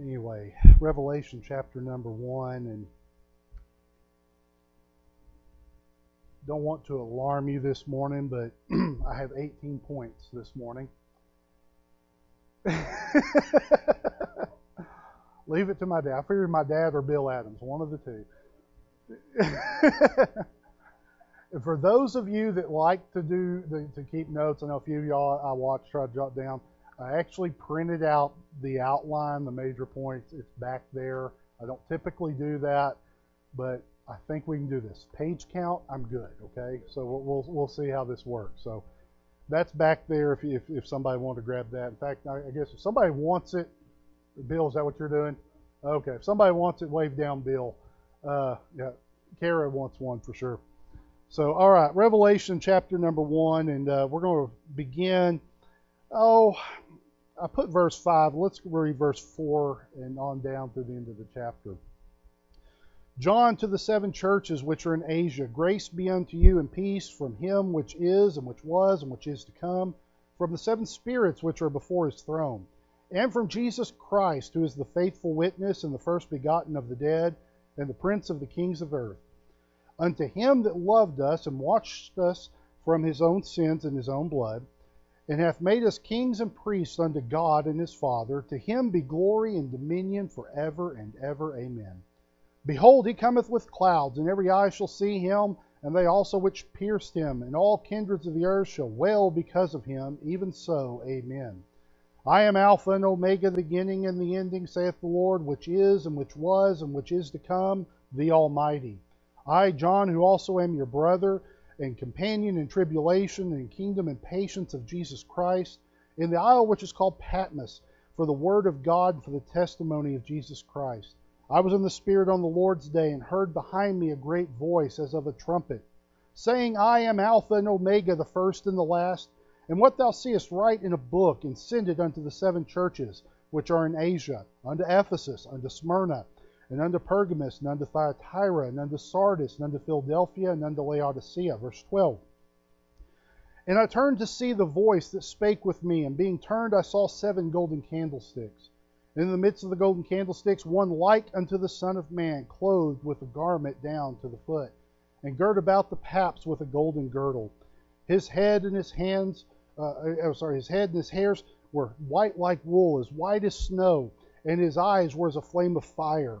Anyway, Revelation chapter number one, and don't want to alarm you this morning, but I have 18 points this morning. Leave it to my dad. I figured my dad or Bill Adams, one of the two. For those of you that like to do the, to keep notes, I know a few of y'all I watch try to jot down. I actually printed out the outline, the major points. It's back there. I don't typically do that, but I think we can do this. Page count, I'm good. Okay, so we'll we'll, we'll see how this works. So that's back there. If, if if somebody wanted to grab that, in fact, I, guess if somebody wants it, Bill, is that what you're doing? Okay, if somebody wants it, wave down, Bill. Uh, yeah, Kara wants one for sure. So, all right, Revelation chapter number one, and uh, we're going to begin. Oh, I put verse 5. Let's read verse 4 and on down through the end of the chapter. John to the seven churches which are in Asia, grace be unto you and peace from him which is, and which was, and which is to come, from the seven spirits which are before his throne, and from Jesus Christ, who is the faithful witness and the first begotten of the dead, and the prince of the kings of earth unto him that loved us and washed us from his own sins in his own blood, and hath made us kings and priests unto God and his Father. To him be glory and dominion for ever and ever. Amen. Behold, he cometh with clouds, and every eye shall see him, and they also which pierced him, and all kindreds of the earth shall wail because of him. Even so, Amen. I am Alpha and Omega, the beginning and the ending, saith the Lord, which is, and which was, and which is to come, the Almighty. I, John, who also am your brother and companion in tribulation and kingdom and patience of Jesus Christ, in the isle which is called Patmos, for the word of God and for the testimony of Jesus Christ. I was in the Spirit on the Lord's day, and heard behind me a great voice as of a trumpet, saying, I am Alpha and Omega, the first and the last. And what thou seest, write in a book, and send it unto the seven churches which are in Asia, unto Ephesus, unto Smyrna, and unto Pergamos, and unto Thyatira, and unto Sardis, and unto Philadelphia, and unto Laodicea. Verse 12. And I turned to see the voice that spake with me, and being turned, I saw seven golden candlesticks. And in the midst of the golden candlesticks, one like unto the Son of Man, clothed with a garment down to the foot, and girt about the paps with a golden girdle. His head and his hands, uh, oh, sorry, his head and his hairs were white like wool, as white as snow, and his eyes were as a flame of fire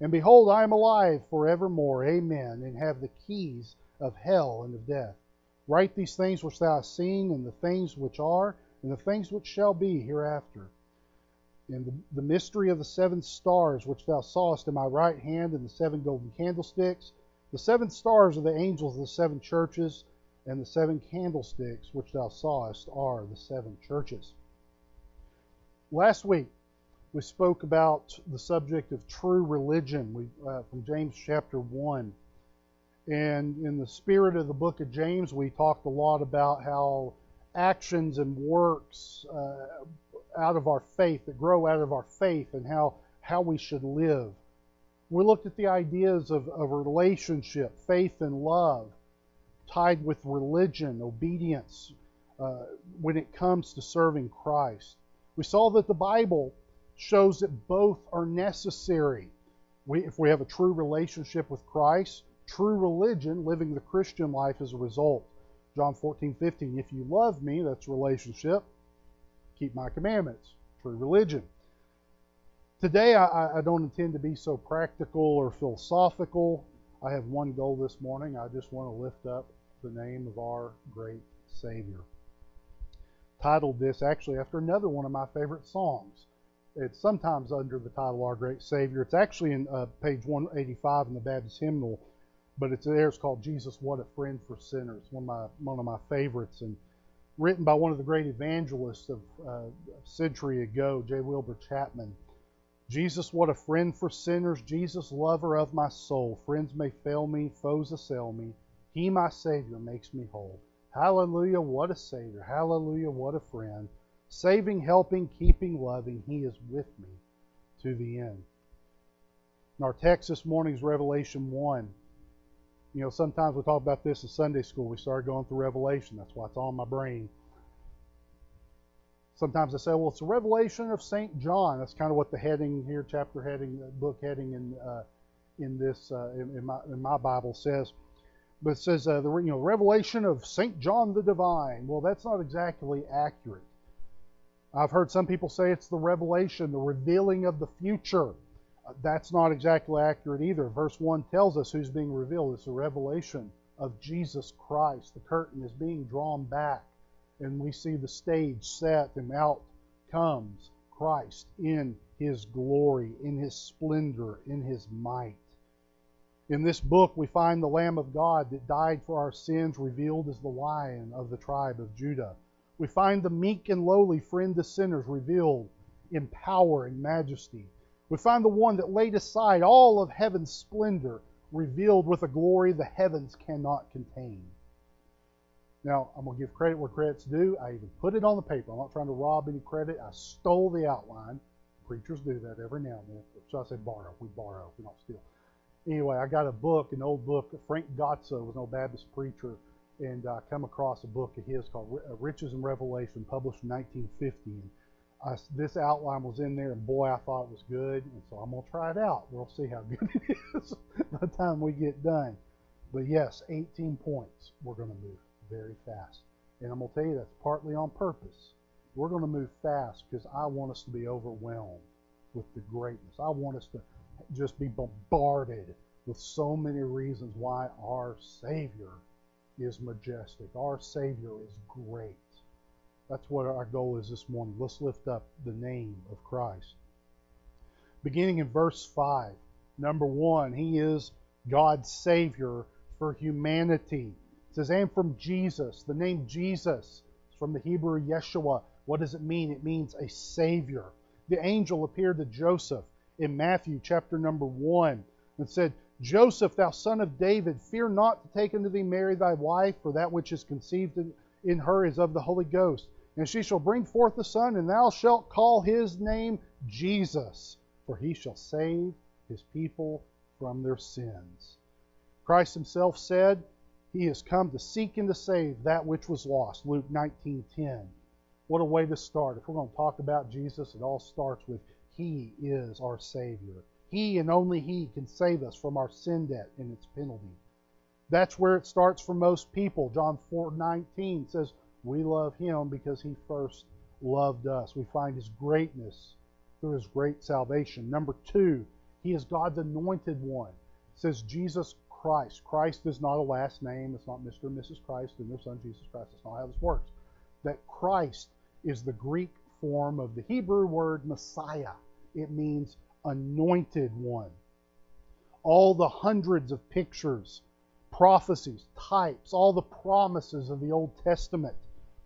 and behold, I am alive forevermore. Amen. And have the keys of hell and of death. Write these things which thou hast seen, and the things which are, and the things which shall be hereafter. And the, the mystery of the seven stars which thou sawest in my right hand, and the seven golden candlesticks. The seven stars are the angels of the seven churches, and the seven candlesticks which thou sawest are the seven churches. Last week, we spoke about the subject of true religion we, uh, from James chapter 1. And in the spirit of the book of James, we talked a lot about how actions and works uh, out of our faith, that grow out of our faith, and how, how we should live. We looked at the ideas of, of relationship, faith, and love tied with religion, obedience, uh, when it comes to serving Christ. We saw that the Bible shows that both are necessary. We, if we have a true relationship with Christ, true religion, living the Christian life as a result. John 14, 15. If you love me, that's relationship, keep my commandments. True religion. Today, I, I don't intend to be so practical or philosophical. I have one goal this morning. I just want to lift up the name of our great Savior. Titled this actually after another one of my favorite songs. It's sometimes under the title Our Great Savior. It's actually in uh, page 185 in the Baptist hymnal, but it's there. It's called Jesus, What a Friend for Sinners. One of my one of my favorites, and written by one of the great evangelists of uh, a century ago, J. Wilbur Chapman. Jesus, what a friend for sinners. Jesus, lover of my soul. Friends may fail me, foes assail me. He, my Savior, makes me whole. Hallelujah, what a Savior. Hallelujah, what a friend. Saving, helping, keeping, loving. He is with me to the end. And our text this morning is Revelation 1. You know, sometimes we talk about this in Sunday school. We started going through Revelation. That's why it's on my brain. Sometimes I say, well, it's a revelation of St. John. That's kind of what the heading here, chapter heading, uh, book heading in uh, in this uh, in, in, my in my Bible says. But it says uh, the you know revelation of St. John the Divine. Well, that's not exactly accurate. I've heard some people say it's the revelation, the revealing of the future. Uh, that's not exactly accurate either. Verse 1 tells us who's being revealed. It's the revelation of Jesus Christ. The curtain is being drawn back and we see the stage set, and out comes Christ in his glory, in his splendor, in his might. In this book, we find the Lamb of God that died for our sins, revealed as the Lion of the tribe of Judah. We find the meek and lowly friend to sinners revealed in power and majesty. We find the one that laid aside all of heaven's splendor, revealed with a glory the heavens cannot contain. Now, I'm going to give credit where credit's due. I even put it on the paper. I'm not trying to rob any credit. I stole the outline. Preachers do that every now and then. So I say borrow. We borrow. We don't steal. Anyway, I got a book, an old book. Frank Gotzo was an old Baptist preacher, and I come across a book of his called uh, Riches and Revelation, published in 1950. And I, this outline was in there, and boy, I thought it was good. And so I'm going to try it out. We'll see how good it is by the time we get done. But yes, 18 points. We're going to move very fast. And I'm going to tell you that's partly on purpose. We're going to move fast because I want us to be overwhelmed with the greatness. I want us to just be bombarded with so many reasons why our Savior is majestic. Our Savior is great. That's what our goal is this morning. Let's lift up the name of Christ. Beginning in verse 5, number 1, He is God's Savior for humanity. It says, and from Jesus. The name Jesus is from the Hebrew Yeshua. What does it mean? It means a Savior. The angel appeared to Joseph in Matthew chapter number 1 and said, Joseph, thou son of David, fear not to take unto thee Mary thy wife, for that which is conceived in, her is of the Holy Ghost. And she shall bring forth a son, and thou shalt call his name Jesus, for he shall save his people from their sins. Christ himself said, he has come to seek and to save that which was lost. Luke 19:10. What a way to start. If we're going to talk about Jesus, it all starts with He is our Savior. He and only He can save us from our sin debt and its penalty. That's where it starts for most people. John 4:19 says, "We love Him because He first loved us." We find His greatness through His great salvation. Number two, He is God's anointed one. It says Jesus Christ. Christ is not a last name. It's not Mr. and Mrs. Christ and their son Jesus Christ. That's not how this works. That Christ is the Greek form of the Hebrew word Messiah. It means anointed one. All the hundreds of pictures, prophecies, types, all the promises of the Old Testament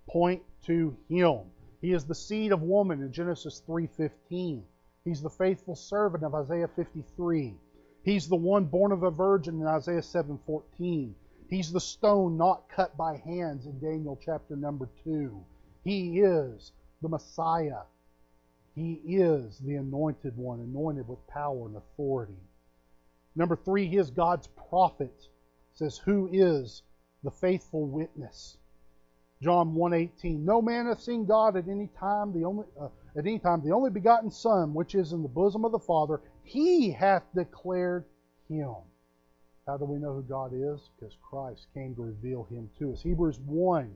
point to him. He is the seed of woman in Genesis 3:15. He's the faithful servant of Isaiah 53. He's the one born of a virgin in Isaiah 7:14. He's the stone not cut by hands in Daniel chapter number 2. He is the Messiah. He is the anointed one, anointed with power and authority. Number 3, he is God's prophet. It says who is the faithful witness. John 1:18 No man hath seen God at any time the only uh, at any time the only begotten son which is in the bosom of the Father he hath declared him. How do we know who God is? Because Christ came to reveal him to us. Hebrews 1,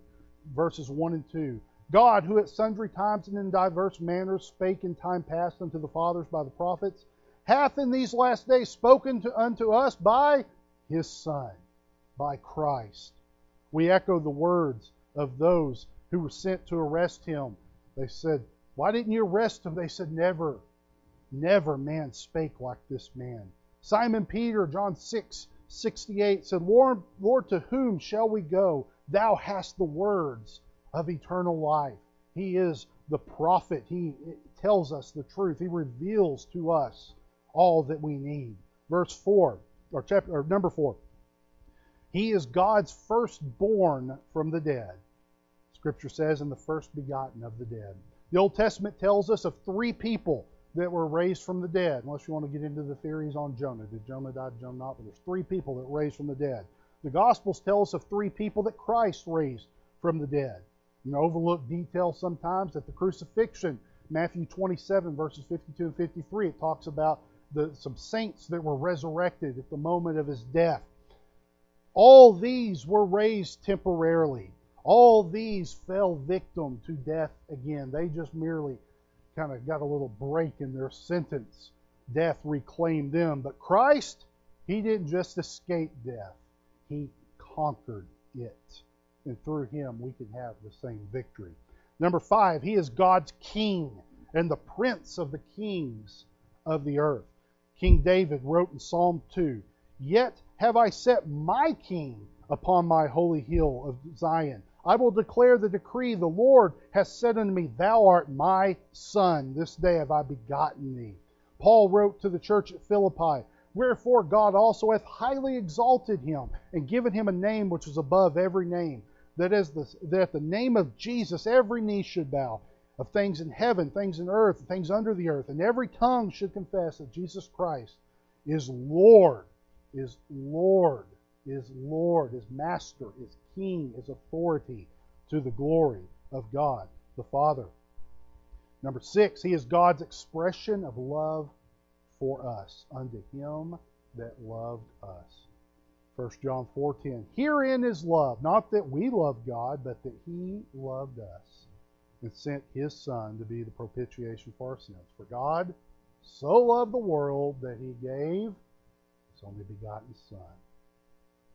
verses 1 and 2. God, who at sundry times and in diverse manners spake in time past unto the fathers by the prophets, hath in these last days spoken to, unto us by his Son, by Christ. We echo the words of those who were sent to arrest him. They said, Why didn't you arrest him? They said, Never. Never man spake like this man. Simon Peter, John 6, 68, said, Lord, Lord, to whom shall we go? Thou hast the words of eternal life. He is the prophet. He tells us the truth. He reveals to us all that we need. Verse 4, or chapter or number 4. He is God's firstborn from the dead. Scripture says, and the first begotten of the dead. The Old Testament tells us of three people that were raised from the dead, unless you want to get into the theories on Jonah. Did Jonah die? Did Jonah not? But there's three people that raised from the dead. The Gospels tell us of three people that Christ raised from the dead. Know, overlooked detail sometimes at the crucifixion, Matthew 27, verses 52 and 53, it talks about the, some saints that were resurrected at the moment of his death. All these were raised temporarily. All these fell victim to death again. They just merely kind of got a little break in their sentence. Death reclaimed them. But Christ, He didn't just escape death, He conquered it. And through Him, we can have the same victory. Number five, He is God's King and the Prince of the kings of the earth. King David wrote in Psalm 2 Yet have I set my King upon my holy hill of Zion. I will declare the decree the Lord has said unto me, Thou art my son. This day have I begotten thee. Paul wrote to the church at Philippi, Wherefore God also hath highly exalted him, and given him a name which is above every name, that is the, that the name of Jesus every knee should bow, of things in heaven, things in earth, things under the earth, and every tongue should confess that Jesus Christ is Lord, is Lord is Lord, is Master, is King, is authority to the glory of God the Father. Number six, He is God's expression of love for us, unto Him that loved us. 1 John 4:10. Herein is love, not that we love God, but that He loved us and sent His Son to be the propitiation for our sins. For God so loved the world that He gave His only begotten Son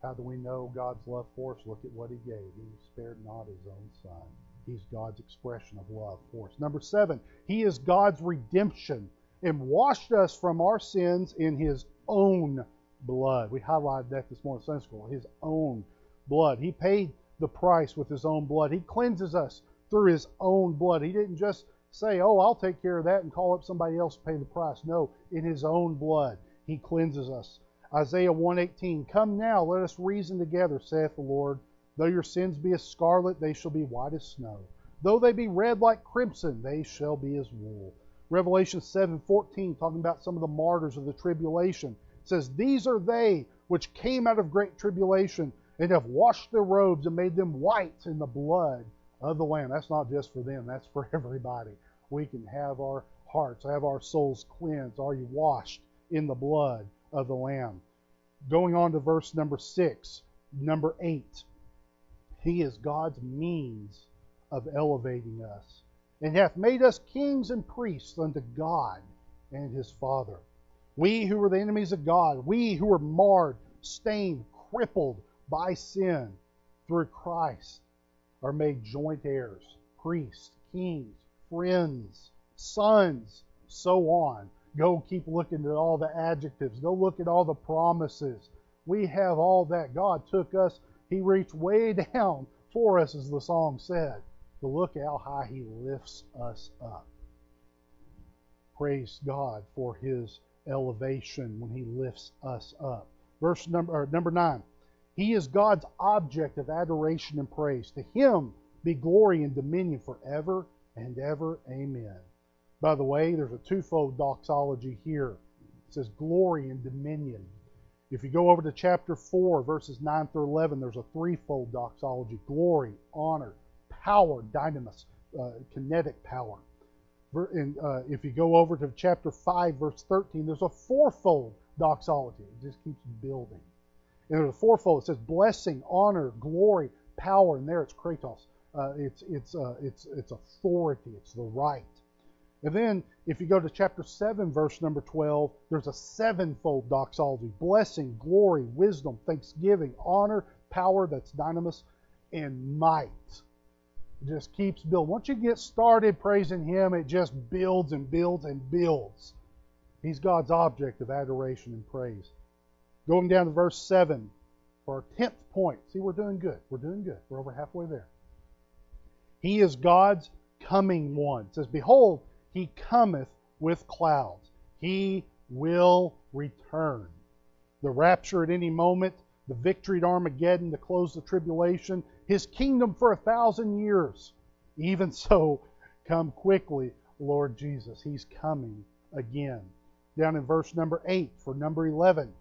how do we know God's love for us? Look at what He gave. He spared not His own Son. He's God's expression of love for us. Number seven, He is God's redemption and washed us from our sins in His own blood. We highlighted that this morning in Sunday school. His own blood. He paid the price with His own blood. He cleanses us through His own blood. He didn't just say, Oh, I'll take care of that and call up somebody else to pay the price. No, in His own blood, He cleanses us. Isaiah 118, Come now, let us reason together, saith the Lord. Though your sins be as scarlet, they shall be white as snow. Though they be red like crimson, they shall be as wool. Revelation 7:14, talking about some of the martyrs of the tribulation, says, These are they which came out of great tribulation and have washed their robes and made them white in the blood of the Lamb. That's not just for them, that's for everybody. We can have our hearts, have our souls cleansed. Are you washed in the blood of the Lamb. Going on to verse number 6, number 8. He is God's means of elevating us, and hath made us kings and priests unto God and his Father. We who were the enemies of God, we who were marred, stained, crippled by sin, through Christ, are made joint heirs, priests, kings, friends, sons, so on. Go keep looking at all the adjectives. Go look at all the promises. We have all that. God took us, He reached way down for us, as the song said. But look how high He lifts us up. Praise God for His elevation when He lifts us up. Verse number, number 9. He is God's object of adoration and praise. To Him be glory and dominion forever and ever. Amen. By the way, there's a twofold doxology here. It says glory and dominion. If you go over to chapter 4, verses 9 through 11, there's a threefold doxology glory, honor, power, dynamis, uh, kinetic power. And uh, if you go over to chapter 5, verse 13, there's a fourfold doxology. It just keeps building. And there's a fourfold. It says blessing, honor, glory, power, and there it's kratos. Uh, it's it's uh, it's it's authority. It's the right. And then, if you go to chapter 7, verse number 12, there's a sevenfold doxology blessing, glory, wisdom, thanksgiving, honor, power, that's dynamis, and might. Just keeps building. Once you get started praising Him, it just builds and builds and builds. He's God's object of adoration and praise. Going down to verse 7 for our 10th point. See, we're doing good. We're doing good. We're over halfway there. He is God's coming one. It says, Behold, He cometh with clouds. He will return. The rapture at any moment, the victory at Armageddon to close the tribulation, his kingdom for a thousand years. Even so, come quickly, Lord Jesus. He's coming again. Down in verse number 8 for number 11.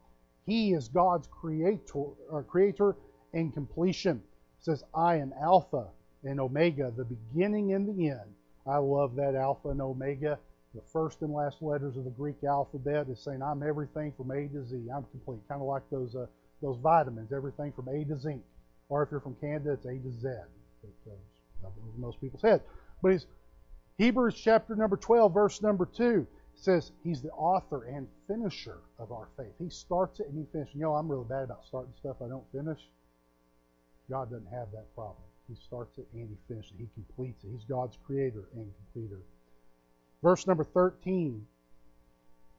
He is God's creator, uh, creator and completion. It says, I am Alpha and Omega, the beginning and the end. I love that Alpha and Omega. The first and last letters of the Greek alphabet is saying, I'm everything from A to Z. I'm complete. Kind of like those uh, those vitamins, everything from A to zinc. Or if you're from Canada, it's A to Z. That's uh, most people's head. But Hebrews chapter number 12, verse number 2 says he's the author and finisher of our faith. He starts it and he finishes. You know, I'm really bad about starting stuff I don't finish. God doesn't have that problem. He starts it and he finishes it. He completes it. He's God's creator and completer. Verse number 13,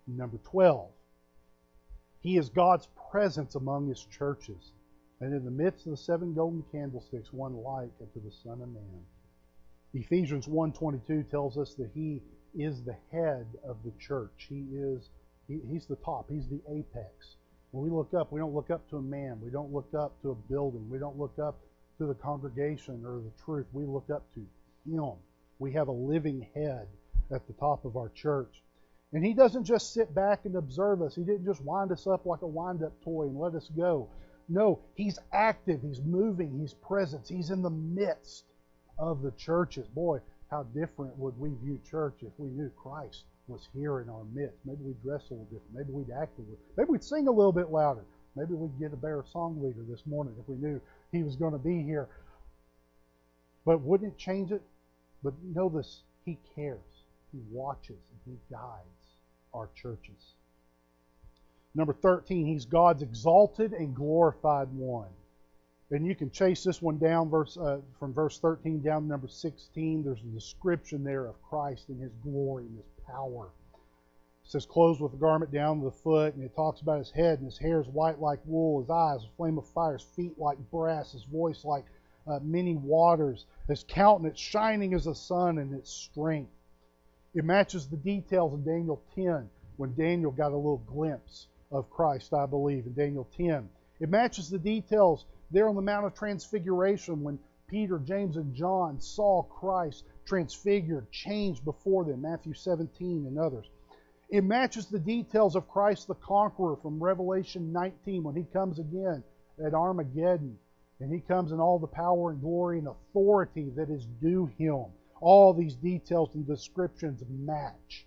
number 12. He is God's presence among his churches, and in the midst of the seven golden candlesticks, one like unto the Son of Man. Ephesians 1.22 tells us that he is the head of the church. He is he, he's the top. He's the apex. When we look up, we don't look up to a man. We don't look up to a building. We don't look up to the congregation or the truth. We look up to him. We have a living head at the top of our church. And he doesn't just sit back and observe us. He didn't just wind us up like a wind up toy and let us go. No, he's active, he's moving, he's present, he's in the midst of the churches. Boy, how different would we view church if we knew Christ was here in our midst? Maybe we'd dress a little different. Maybe we'd act a little. Maybe we'd sing a little bit louder. Maybe we'd get a better song leader this morning if we knew he was going to be here. But wouldn't it change it? But know this: He cares. He watches and He guides our churches. Number 13, He's God's exalted and glorified one. And you can chase this one down verse, uh, from verse 13 down to number 16. There's a description there of Christ and his glory and his power. It says, clothes with a garment down to the foot, and it talks about his head, and his hair is white like wool, his eyes a flame of fire, his feet like brass, his voice like uh, many waters, his countenance shining as the sun in its strength. It matches the details in Daniel 10 when Daniel got a little glimpse of Christ, I believe, in Daniel 10. It matches the details there on the Mount of Transfiguration when Peter, James, and John saw Christ transfigured, changed before them, Matthew 17 and others. It matches the details of Christ the Conqueror from Revelation 19 when he comes again at Armageddon and he comes in all the power and glory and authority that is due him. All these details and descriptions match.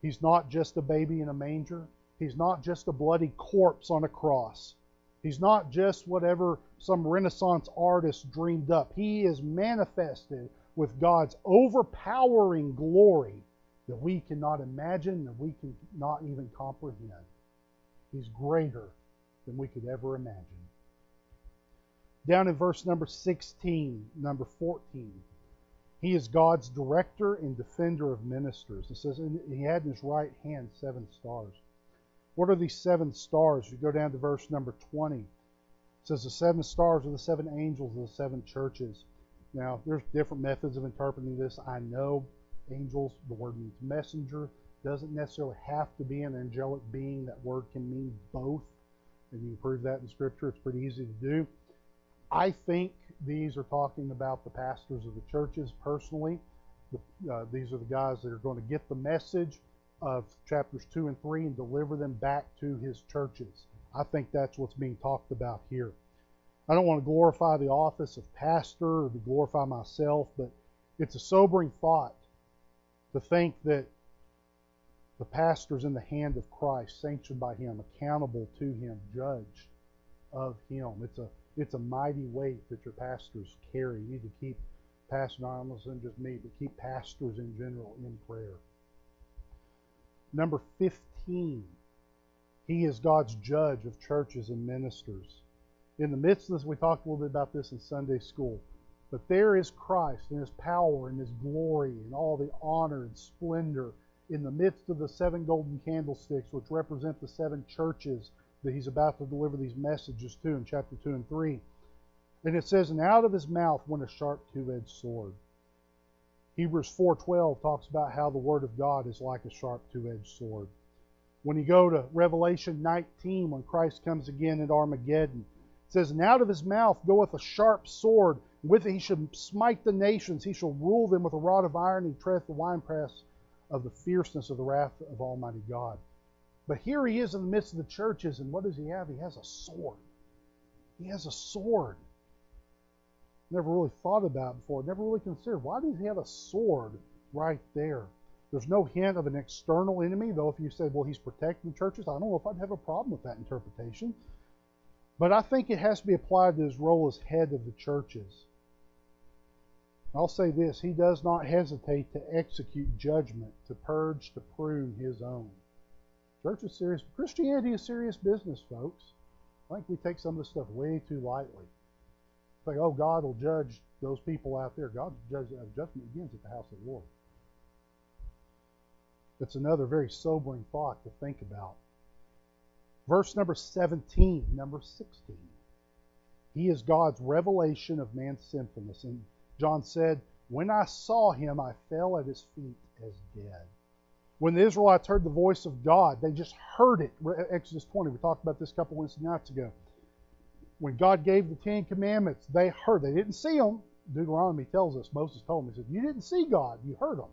He's not just a baby in a manger. He's not just a bloody corpse on a cross. He's not just whatever some Renaissance artist dreamed up. He is manifested with God's overpowering glory that we cannot imagine, that we cannot even comprehend. He's greater than we could ever imagine. Down in verse number 16, number 14, he is God's director and defender of ministers. It says he had in his right hand seven stars. What are these seven stars? You go down to verse number 20. It says the seven stars are the seven angels of the seven churches. Now, there's different methods of interpreting this. I know angels, the word means messenger, doesn't necessarily have to be an angelic being. That word can mean both, and you can prove that in Scripture. It's pretty easy to do. I think these are talking about the pastors of the churches personally. The, uh, these are the guys that are going to get the message of chapters 2 and 3 and deliver them back to his churches. I think that's what's being talked about here. I don't want to glorify the office of pastor or to glorify myself, but it's a sobering thought to think that the pastor's in the hand of Christ, sanctioned by him, accountable to him, judged of him. It's a it's a mighty weight that your pastors carry. You need to keep pastors, and just me, but keep pastors in general in prayer. Number 15, he is God's judge of churches and ministers. In the midst of this, we talked a little bit about this in Sunday school. But there is Christ and his power and his glory and all the honor and splendor in the midst of the seven golden candlesticks, which represent the seven churches that he's about to deliver these messages to in chapter 2 and 3. And it says, And out of his mouth went a sharp two edged sword. Hebrews 4:12 talks about how the word of God is like a sharp two-edged sword. When you go to Revelation 19 when Christ comes again at Armageddon, it says, "And out of his mouth goeth a sharp sword, with it he shall smite the nations, he shall rule them with a rod of iron, he treadeth the winepress of the fierceness of the wrath of Almighty God." But here he is in the midst of the churches, and what does he have? He has a sword. He has a sword. Never really thought about before. Never really considered why does he have a sword right there? There's no hint of an external enemy, though. If you say, well, he's protecting the churches, I don't know if I'd have a problem with that interpretation. But I think it has to be applied to his role as head of the churches. I'll say this he does not hesitate to execute judgment, to purge, to prune his own. Church is serious. Christianity is serious business, folks. I think we take some of this stuff way too lightly. Think, oh, God will judge those people out there. God's judge, judgment begins at the house of the Lord. It's another very sobering thought to think about. Verse number 17, number 16. He is God's revelation of man's sinfulness. And John said, When I saw him, I fell at his feet as dead. When the Israelites heard the voice of God, they just heard it. Exodus 20, we talked about this a couple Wednesday nights ago. When God gave the Ten Commandments, they heard. They didn't see them. Deuteronomy tells us, Moses told them, he said, You didn't see God, you heard him.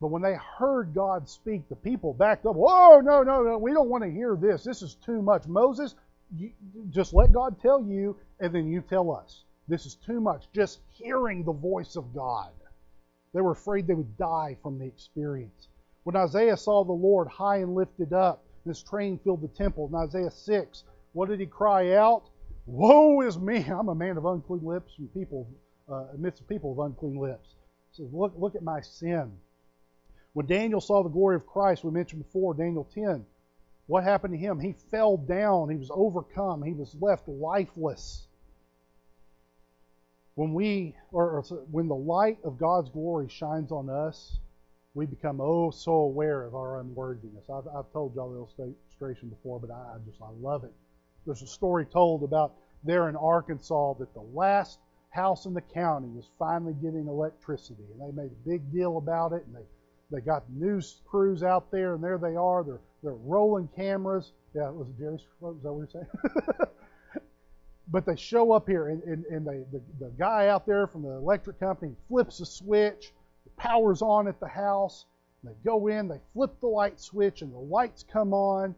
But when they heard God speak, the people backed up. Whoa, no, no, no, we don't want to hear this. This is too much. Moses, you, just let God tell you, and then you tell us. This is too much. Just hearing the voice of God. They were afraid they would die from the experience. When Isaiah saw the Lord high and lifted up, and his train filled the temple, in Isaiah 6, what did he cry out? Woe is me! I'm a man of unclean lips and people uh, amidst people of unclean lips. He says, look, look at my sin. When Daniel saw the glory of Christ, we mentioned before, Daniel 10, what happened to him? He fell down. He was overcome. He was left lifeless when we or, when the light of God's glory shines on us, we become oh so aware of our unworthiness. I've, I've told y'all the illustration before, but I, I just I love it. There's a story told about there in Arkansas that the last house in the county was finally getting electricity, and they made a big deal about it, and they they got news crews out there, and there they are. They're they're rolling cameras. Yeah, was it Jerry's? Was that what you're saying? but they show up here, and, and, and they, the, the guy out there from the electric company flips a switch, the power's on at the house. They go in, they flip the light switch, and the lights come on.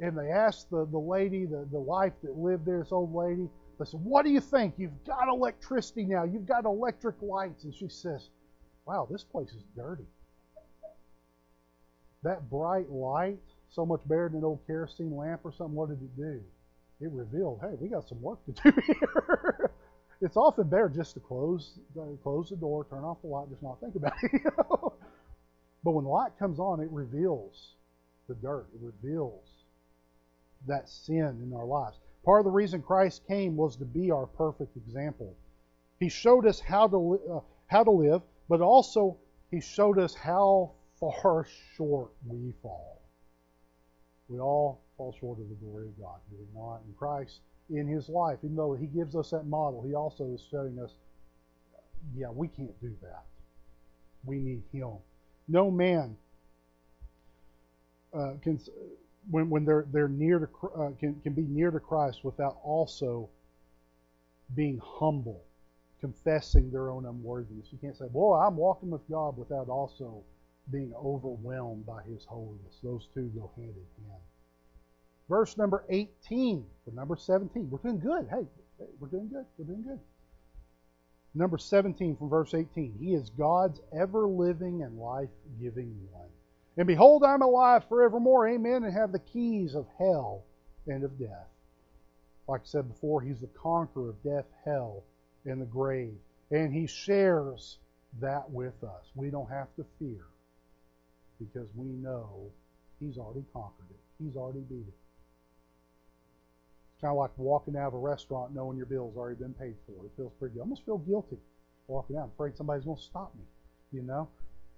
And they asked the, the lady, the, the wife that lived there, this old lady, they said, What do you think? You've got electricity now, you've got electric lights. And she says, Wow, this place is dirty. That bright light, so much better than an old kerosene lamp or something, what did it do? it revealed, hey, we got some work to do here. it's often better just to close uh, close the door, turn off the light, just not think about it. But when the light comes on, it reveals the dirt. It reveals that sin in our lives. Part of the reason Christ came was to be our perfect example. He showed us how to uh, how to live, but also he showed us how far short we fall. We all fall short of the glory of God, do we not? And Christ, in his life, even though he gives us that model, he also is showing us, yeah, we can't do that. We need him. No man uh, can, when, when they're, they're near to, uh, can, can be near to Christ without also being humble, confessing their own unworthiness. You can't say, boy, I'm walking with God without also being overwhelmed by his holiness. Those two go hand in hand verse number 18 for number 17. We're doing good. Hey, we're doing good. We're doing good. Number 17 from verse 18. He is God's ever living and life giving one. And behold, I'm alive forevermore. Amen. And have the keys of hell and of death. Like I said before, he's the conqueror of death, hell, and the grave. And he shares that with us. We don't have to fear because we know he's already conquered it. He's already beat it It's kind of like walking out of a restaurant knowing your bill's already been paid for. It feels pretty good. I almost feel guilty walking out. I'm afraid somebody's going to stop me, you know.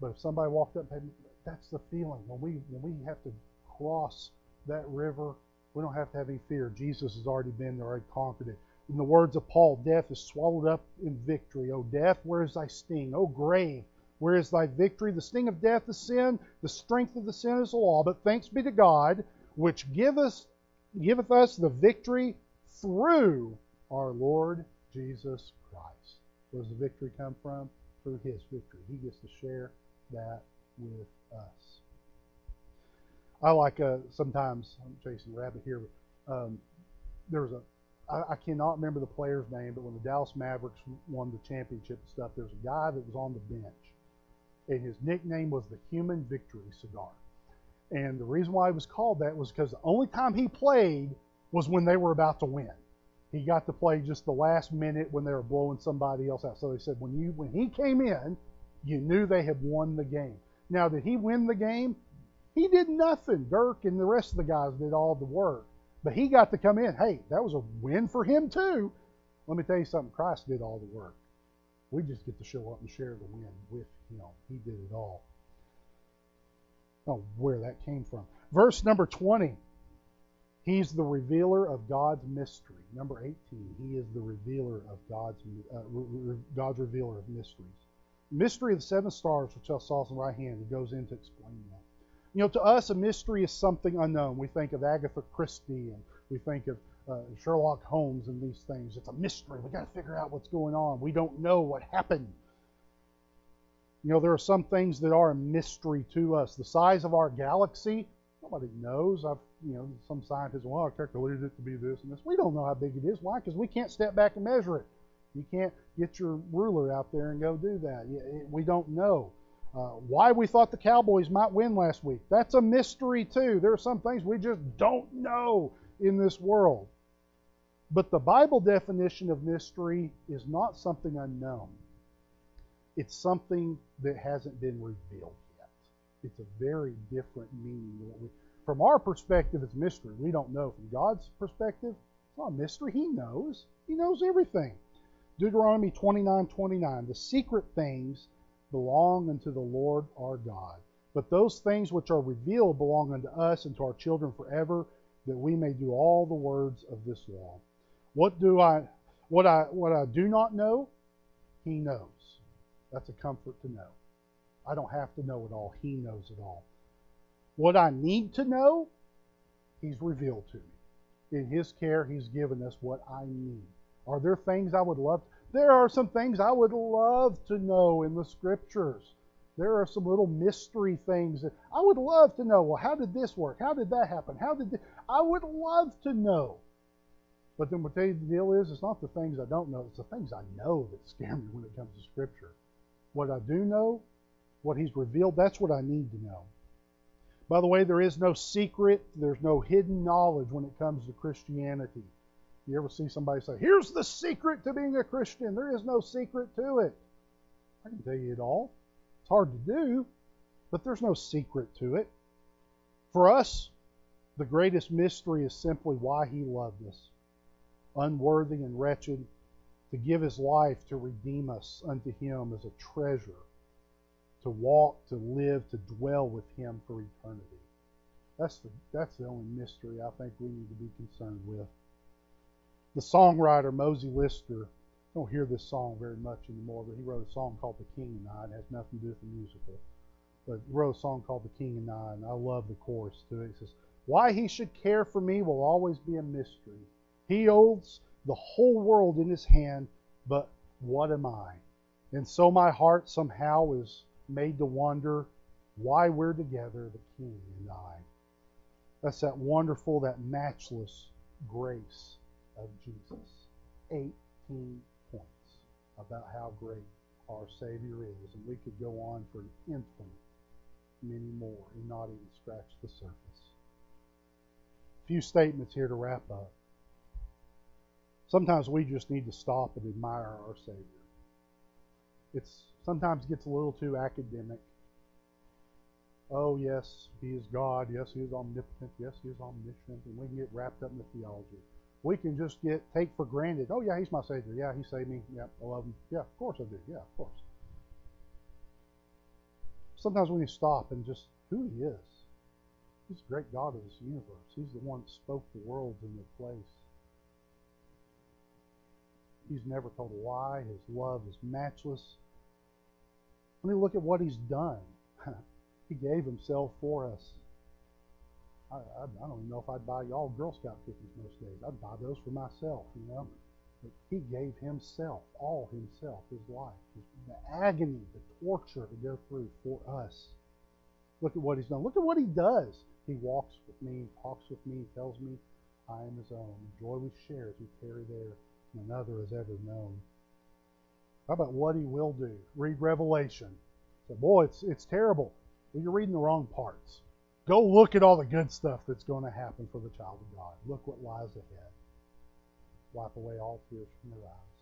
But if somebody walked up, and that's the feeling when we when we have to cross that river. We don't have to have any fear. Jesus has already been there, already conquered it. In the words of Paul, death is swallowed up in victory. O death, where is thy sting? O grave, where is thy victory? The sting of death is sin, the strength of the sin is the law. But thanks be to God, which giveth, giveth us the victory through our Lord Jesus Christ. Where does the victory come from? Through his victory. He gets to share that with us. I like uh, sometimes I'm chasing rabbit here. Um, there was a I, I cannot remember the player's name, but when the Dallas Mavericks won the championship and stuff, there was a guy that was on the bench, and his nickname was the Human Victory Cigar. And the reason why he was called that was because the only time he played was when they were about to win. He got to play just the last minute when they were blowing somebody else out. So they said when you when he came in, you knew they had won the game. Now, did he win the game? He did nothing. Dirk and the rest of the guys did all the work. But he got to come in. Hey, that was a win for him too. Let me tell you something. Christ did all the work. We just get to show up and share the win with him. He did it all. Oh, where that came from. Verse number 20. He's the revealer of God's mystery. Number 18. He is the revealer of God's uh, God's revealer of mysteries. Mystery of the seven stars, which I saw in the right hand, he goes into explaining that. You know, to us, a mystery is something unknown. We think of Agatha Christie and we think of uh, Sherlock Holmes and these things. It's a mystery. We've got to figure out what's going on. We don't know what happened. You know, there are some things that are a mystery to us. The size of our galaxy, nobody knows. I've, you know, some scientists, well, I calculated it to be this and this. We don't know how big it is. Why? Because we can't step back and measure it. You can't get your ruler out there and go do that. We don't know. Uh, why we thought the Cowboys might win last week. That's a mystery, too. There are some things we just don't know in this world. But the Bible definition of mystery is not something unknown, it's something that hasn't been revealed yet. It's a very different meaning. From our perspective, it's mystery. We don't know. From God's perspective, it's not a mystery. He knows. He knows everything. Deuteronomy 29 29. The secret things belong unto the Lord our God. But those things which are revealed belong unto us and to our children forever, that we may do all the words of this law. What do I what I what I do not know, he knows. That's a comfort to know. I don't have to know it all. He knows it all. What I need to know, he's revealed to me. In his care, he's given us what I need. Are there things I would love there are some things I would love to know in the scriptures. There are some little mystery things that I would love to know. Well, how did this work? How did that happen? How did this? I would love to know. But then what the deal is, it's not the things I don't know, it's the things I know that scare me when it comes to Scripture. What I do know, what He's revealed, that's what I need to know. By the way, there is no secret, there's no hidden knowledge when it comes to Christianity. You ever see somebody say, Here's the secret to being a Christian? There is no secret to it. I can tell you it all. It's hard to do, but there's no secret to it. For us, the greatest mystery is simply why He loved us, unworthy and wretched, to give His life to redeem us unto Him as a treasure, to walk, to live, to dwell with Him for eternity. That's the, that's the only mystery I think we need to be concerned with the songwriter Mosie Lister, don't hear this song very much anymore, but he wrote a song called The King and I. It has nothing to do with the musical. But he wrote a song called The King and I, and I love the chorus to it. It says, Why he should care for me will always be a mystery. He holds the whole world in his hand, but what am I? And so my heart somehow is made to wonder why we're together, the King and I. That's that wonderful, that matchless grace of Jesus. 18 points about how great our Savior is. And we could go on for an infinite many more and not even scratch the surface. A few statements here to wrap up. Sometimes we just need to stop and admire our Savior. It's sometimes gets a little too academic. Oh, yes, He is God. Yes, He is omnipotent. Yes, He is omniscient. And we can get wrapped up in the theology we can just get take for granted. Oh yeah, he's my savior. Yeah, he saved me. Yeah, I love him. Yeah, of course I do. Yeah, of course. Sometimes we need to stop and just who he is. He's the great God of this universe. He's the one that spoke the worlds into place. He's never told a lie. His love is matchless. Let me look at what He's done. he gave Himself for us. I, I, don't even know if I'd buy y'all Girl Scout cookies most days. I'd buy those for myself, you know. But He gave Himself, all Himself, His life, his, the agony, the torture to go through for us. Look at what He's done. Look at what He does. He walks with me, talks with me, tells me I am His own. The joy we share as we tarry there, none other has ever known. How about what He will do? Read Revelation. So, boy, it's it's terrible. Well, you're reading the wrong parts. Go look at all the good stuff that's going to happen for the child of God. Look what lies ahead. Wipe away all tears from their eyes.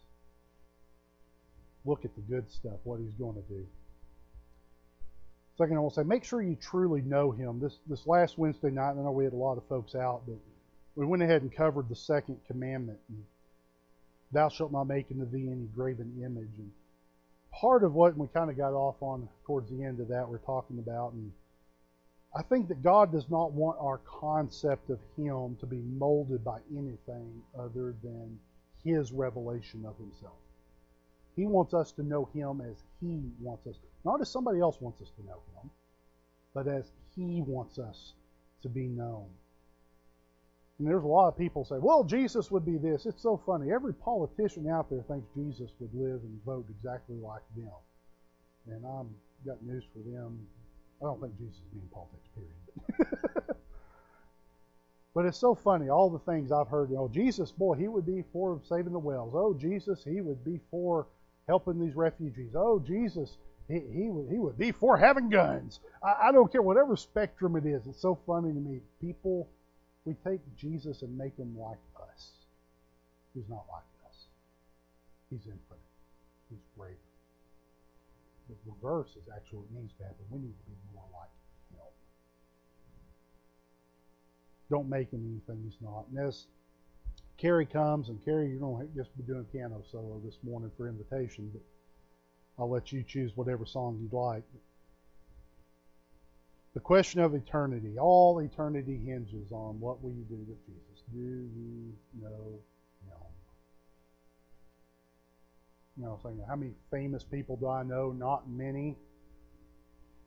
Look at the good stuff, what He's going to do. Second, I will say, make sure you truly know Him. This this last Wednesday night, I know we had a lot of folks out, but we went ahead and covered the second commandment. And, Thou shalt not make unto thee any graven image. And part of what we kind of got off on towards the end of that, we're talking about, and I think that God does not want our concept of Him to be molded by anything other than His revelation of Himself. He wants us to know Him as He wants us, not as somebody else wants us to know Him, but as He wants us to be known. And there's a lot of people say, well, Jesus would be this. It's so funny. Every politician out there thinks Jesus would live and vote exactly like them. And I've got news for them. I don't think Jesus be politics, period. but it's so funny. All the things I've heard, you know, Jesus, boy, he would be for saving the wells. Oh, Jesus, he would be for helping these refugees. Oh, Jesus, he, he, would, he would be for having guns. I, I don't care, whatever spectrum it is. It's so funny to me. People we take Jesus and make him like us. He's not like us. He's infinite. He's greater. The reverse is actually what needs to happen. We need to be more like him. Don't make him anything he's not. And as Carrie comes, and Carrie, you're going to just be doing piano solo this morning for invitation, but I'll let you choose whatever song you'd like. The question of eternity, all eternity hinges on what will you do with Jesus? Do you know him? You know, saying how many famous people do I know? Not many.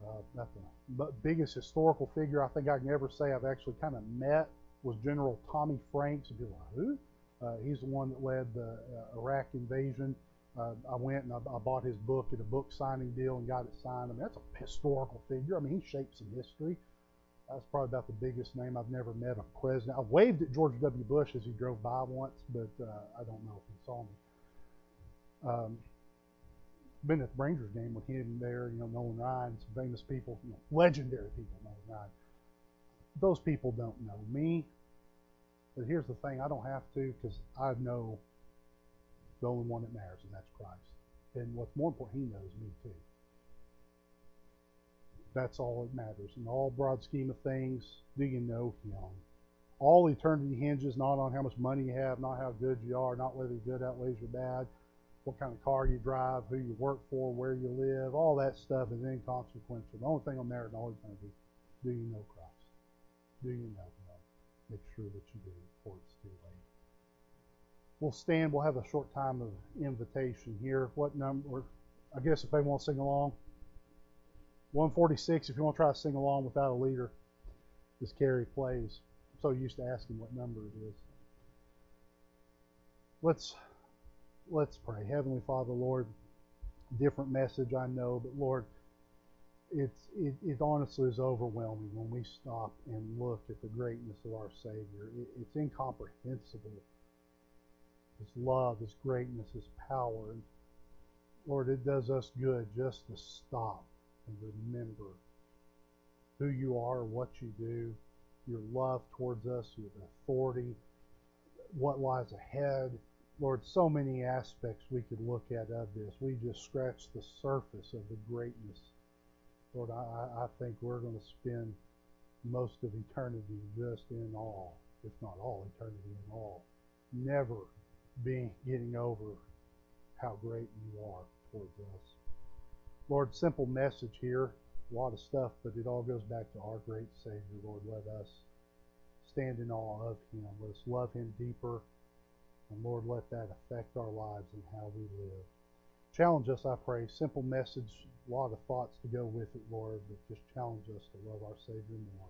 Uh, nothing. But biggest historical figure I think I can ever say I've actually kind of met was General Tommy Franks. People are like, who? Uh, he's the one that led the uh, Iraq invasion. Uh, I went and I, I, bought his book at a book signing deal and got it signed. I mean, that's a historical figure. I mean, he shaped some history. That's probably about the biggest name I've never met a president. I waved at George W. Bush as he drove by once, but uh, I don't know if he saw me. Um, been at the Rangers game with him there, you know, Nolan Ryan, some famous people, you know, legendary people, Nolan Ryan. Those people don't know me. But here's the thing, I don't have to because I know the only one that matters, and that's Christ. And what's more important, He knows me too. That's all that matters. In all broad scheme of things, do you know Him? All eternity hinges not on how much money you have, not how good you are, not whether your good outweighs your bad, what kind of car you drive, who you work for, where you live. All that stuff is inconsequential. The only thing on there in all eternity, do you know Christ? Do you know Him? Make sure that you do before it's too late. We'll stand. We'll have a short time of invitation here. What number? I guess if they want to sing along. 146, if you want to try to sing along without a leader, this Carrie plays. I'm so used to asking what number it is. Let's let's pray. Heavenly Father, Lord, different message I know, but Lord, it's it, it honestly is overwhelming when we stop and look at the greatness of our Savior. It, it's incomprehensible his love, His greatness, His power. Lord, it does us good just to stop and remember who you are, what you do, your love towards us, your authority, what lies ahead. Lord, so many aspects we could look at of this. We just scratched the surface of the greatness. Lord, I, I think we're going to spend most of eternity just in awe, if not all eternity in awe. Never being getting over how great you are towards us. Lord, simple message here, a lot of stuff, but it all goes back to our great Savior. Lord, let us stand in awe of Him. Let us love Him deeper. And Lord, let that affect our lives and how we live. Challenge us, I pray. Simple message, a lot of thoughts to go with it, Lord, but just challenge us to love our Savior more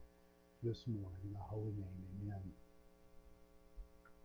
this morning. In the holy name, amen.